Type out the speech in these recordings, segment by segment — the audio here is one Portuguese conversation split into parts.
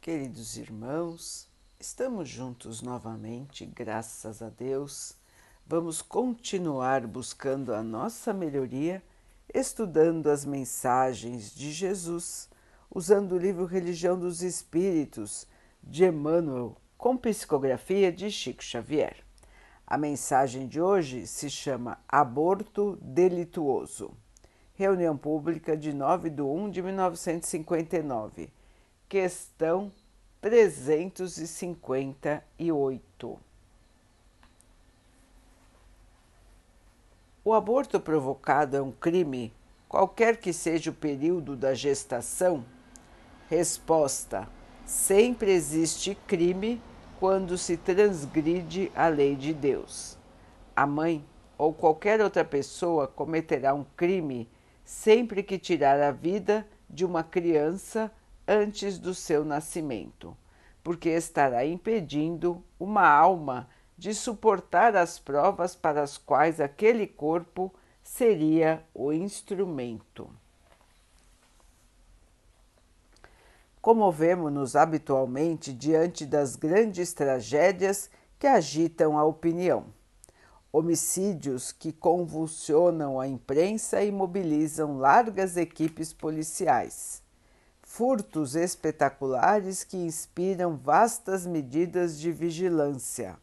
Queridos irmãos, estamos juntos novamente, graças a Deus. Vamos continuar buscando a nossa melhoria, estudando as mensagens de Jesus, usando o livro Religião dos Espíritos de Emmanuel, com psicografia de Chico Xavier. A mensagem de hoje se chama Aborto Delituoso. Reunião Pública de 9 de 1 de 1959 Questão 358. O aborto provocado é um crime, qualquer que seja o período da gestação? Resposta: sempre existe crime quando se transgride a lei de Deus. A mãe ou qualquer outra pessoa cometerá um crime sempre que tirar a vida de uma criança antes do seu nascimento, porque estará impedindo uma alma de suportar as provas para as quais aquele corpo seria o instrumento. Comovemos-nos habitualmente diante das grandes tragédias que agitam a opinião. Homicídios que convulsionam a imprensa e mobilizam largas equipes policiais furtos espetaculares que inspiram vastas medidas de vigilância.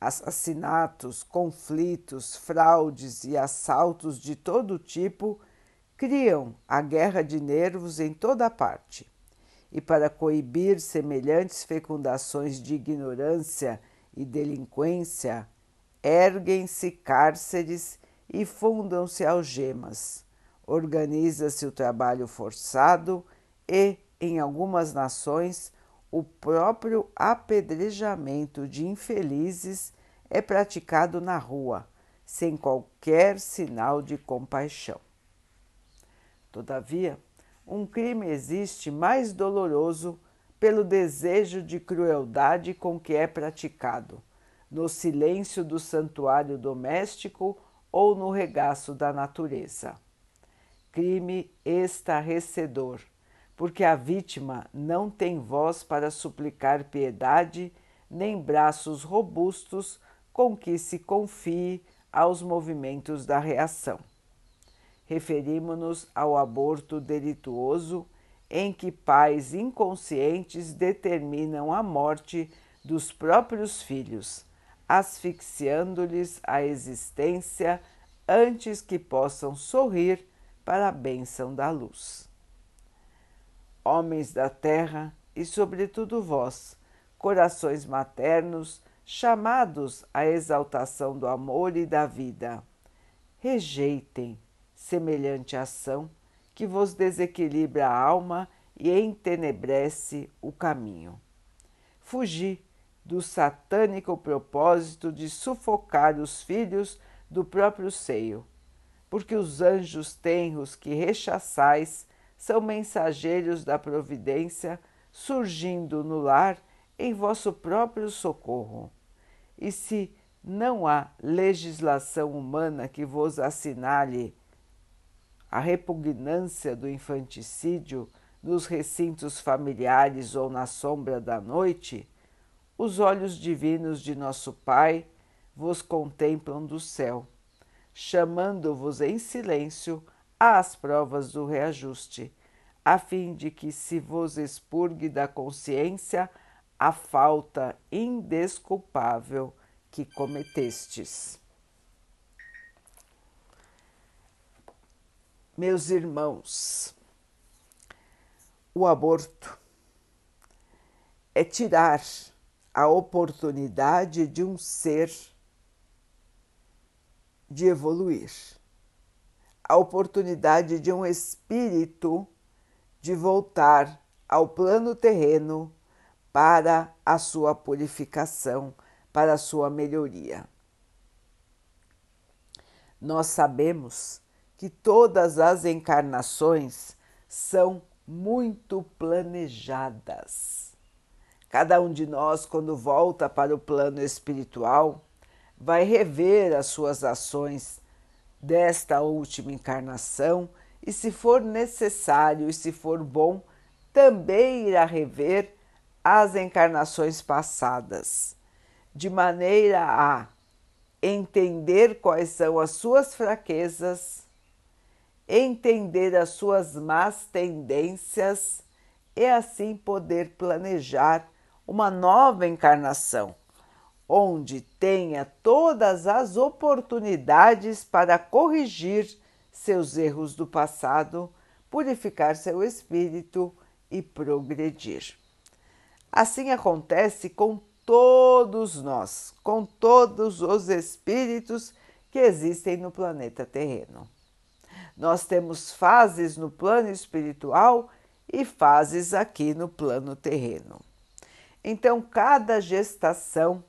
Assassinatos, conflitos, fraudes e assaltos de todo tipo criam a guerra de nervos em toda parte. E para coibir semelhantes fecundações de ignorância e delinquência, erguem-se cárceres e fundam-se algemas. Organiza-se o trabalho forçado e, em algumas nações, o próprio apedrejamento de infelizes é praticado na rua, sem qualquer sinal de compaixão. Todavia, um crime existe mais doloroso pelo desejo de crueldade com que é praticado, no silêncio do santuário doméstico ou no regaço da natureza. Crime estarrecedor porque a vítima não tem voz para suplicar piedade, nem braços robustos com que se confie aos movimentos da reação. Referimos-nos ao aborto delituoso, em que pais inconscientes determinam a morte dos próprios filhos, asfixiando-lhes a existência antes que possam sorrir para a bênção da luz homens da terra, e sobretudo vós, corações maternos, chamados à exaltação do amor e da vida. Rejeitem semelhante ação que vos desequilibra a alma e entenebrece o caminho. Fugi do satânico propósito de sufocar os filhos do próprio seio, porque os anjos tenros que rechaçais são mensageiros da providência surgindo no lar em vosso próprio socorro. E se não há legislação humana que vos assinale a repugnância do infanticídio nos recintos familiares ou na sombra da noite, os olhos divinos de nosso Pai vos contemplam do céu, chamando-vos em silêncio às provas do reajuste, a fim de que se vos expurgue da consciência a falta indesculpável que cometestes. Meus irmãos, o aborto é tirar a oportunidade de um ser de evoluir a oportunidade de um espírito de voltar ao plano terreno para a sua purificação, para a sua melhoria. Nós sabemos que todas as encarnações são muito planejadas. Cada um de nós, quando volta para o plano espiritual, vai rever as suas ações desta última encarnação e, se for necessário e se for bom, também irá rever as encarnações passadas, de maneira a entender quais são as suas fraquezas, entender as suas más tendências e assim poder planejar uma nova encarnação, onde tenha todas as oportunidades para corrigir seus erros do passado, purificar seu espírito e progredir. Assim acontece com todos nós, com todos os espíritos que existem no planeta terreno. Nós temos fases no plano espiritual e fases aqui no plano terreno. Então, cada gestação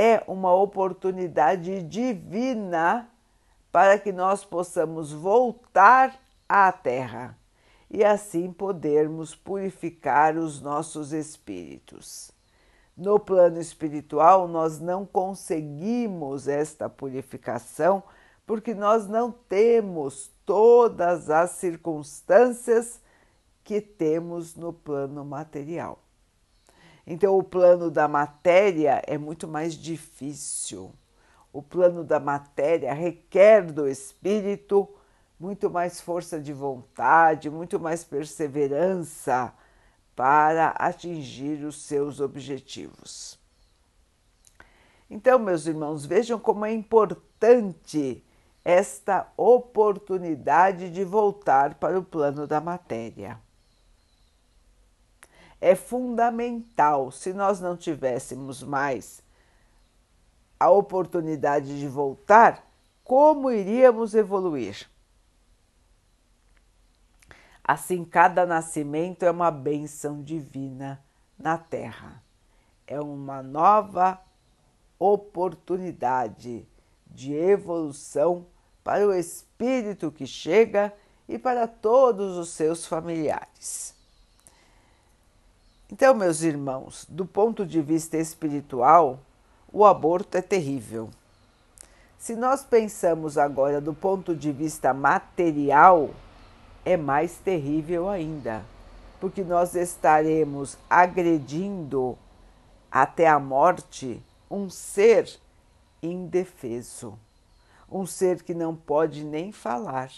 é uma oportunidade divina para que nós possamos voltar à Terra e assim podermos purificar os nossos espíritos. No plano espiritual, nós não conseguimos esta purificação porque nós não temos todas as circunstâncias que temos no plano material. Então, o plano da matéria é muito mais difícil. O plano da matéria requer do espírito muito mais força de vontade, muito mais perseverança para atingir os seus objetivos. Então, meus irmãos, vejam como é importante esta oportunidade de voltar para o plano da matéria. É fundamental, se nós não tivéssemos mais a oportunidade de voltar, como iríamos evoluir? Assim, cada nascimento é uma benção divina na Terra. É uma nova oportunidade de evolução para o espírito que chega e para todos os seus familiares. Então, meus irmãos, do ponto de vista espiritual, o aborto é terrível. Se nós pensamos agora do ponto de vista material, é mais terrível ainda, porque nós estaremos agredindo até a morte um ser indefeso, um ser que não pode nem falar,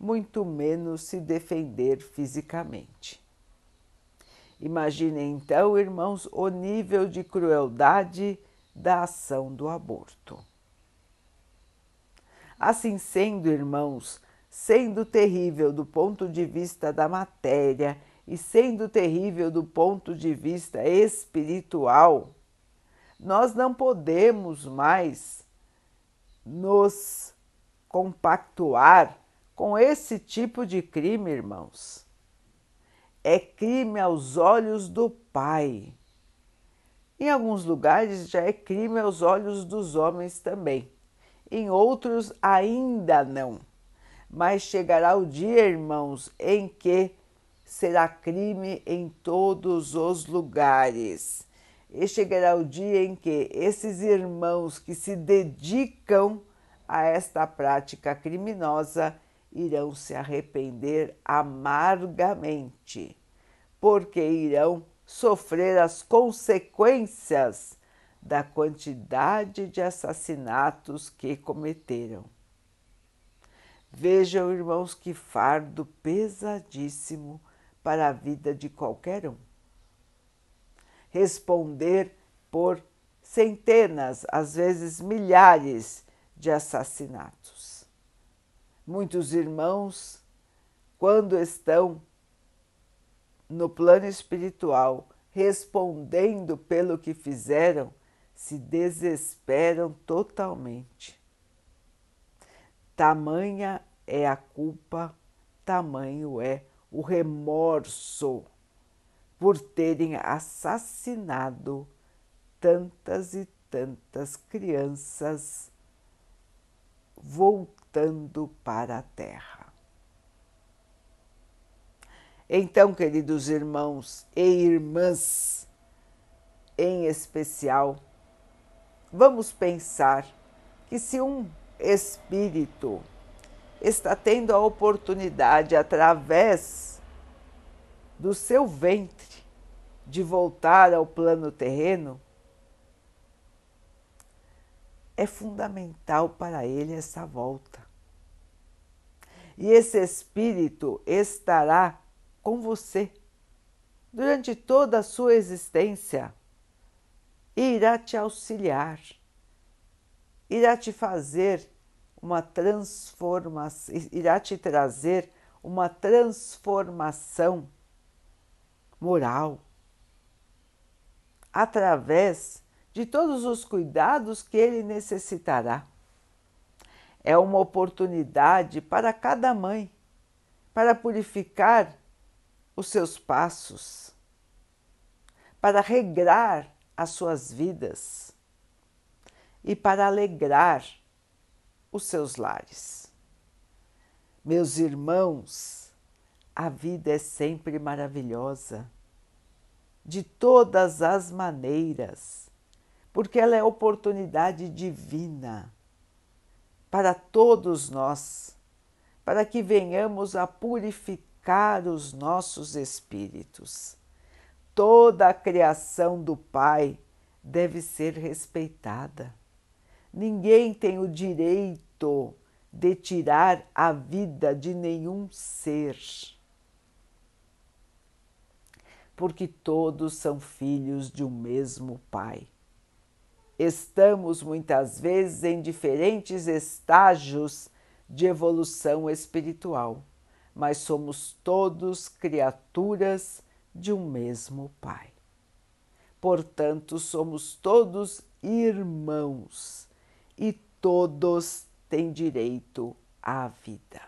muito menos se defender fisicamente. Imaginem então, irmãos, o nível de crueldade da ação do aborto. Assim sendo, irmãos, sendo terrível do ponto de vista da matéria e sendo terrível do ponto de vista espiritual, nós não podemos mais nos compactuar com esse tipo de crime, irmãos. É crime aos olhos do Pai. Em alguns lugares já é crime aos olhos dos homens também, em outros ainda não mas chegará o dia, irmãos, em que será crime em todos os lugares. E chegará o dia em que esses irmãos que se dedicam a esta prática criminosa irão se arrepender amargamente, porque irão sofrer as consequências da quantidade de assassinatos que cometeram. Vejam, irmãos, que fardo pesadíssimo para a vida de qualquer um. Responder por centenas, às vezes milhares de assassinatos. Muitos irmãos, quando estão no plano espiritual, respondendo pelo que fizeram, se desesperam totalmente Tamanha é a culpa, tamanho é o remorso por terem assassinado tantas e tantas crianças voltando para a Terra. Então, queridos irmãos e irmãs, em especial, vamos pensar que se um espírito está tendo a oportunidade, através do seu ventre de voltar ao plano terreno, é fundamental para ele essa volta. E esse espírito estará com você durante toda a sua existência e irá te auxiliar, irá te fazer uma transformação, irá te trazer uma transformação moral através de todos os cuidados que ele necessitará. É uma oportunidade para cada mãe para purificar os seus passos, para regrar as suas vidas e para alegrar os seus lares. Meus irmãos, a vida é sempre maravilhosa, de todas as maneiras, porque ela é oportunidade divina para todos nós, para que venhamos a purificar os nossos espíritos. Toda a criação do Pai deve ser respeitada. Ninguém tem o direito de tirar a vida de nenhum ser. Porque todos são filhos de um mesmo Pai. Estamos muitas vezes em diferentes estágios de evolução espiritual, mas somos todos criaturas de um mesmo Pai. Portanto, somos todos irmãos e todos tem direito à vida.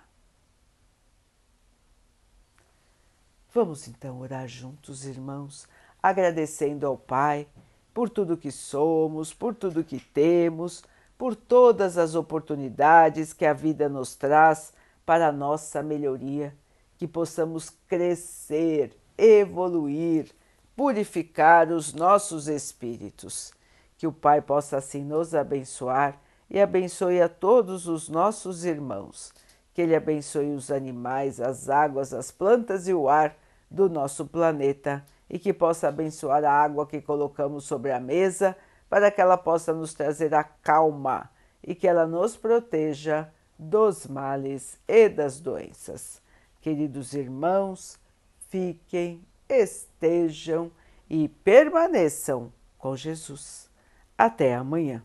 Vamos então orar juntos, irmãos, agradecendo ao Pai por tudo que somos, por tudo que temos, por todas as oportunidades que a vida nos traz para a nossa melhoria, que possamos crescer, evoluir, purificar os nossos espíritos. Que o Pai possa assim nos abençoar e abençoe a todos os nossos irmãos. Que Ele abençoe os animais, as águas, as plantas e o ar do nosso planeta e que possa abençoar a água que colocamos sobre a mesa para que ela possa nos trazer a calma e que ela nos proteja dos males e das doenças. Queridos irmãos, fiquem, estejam e permaneçam com Jesus. Até amanhã.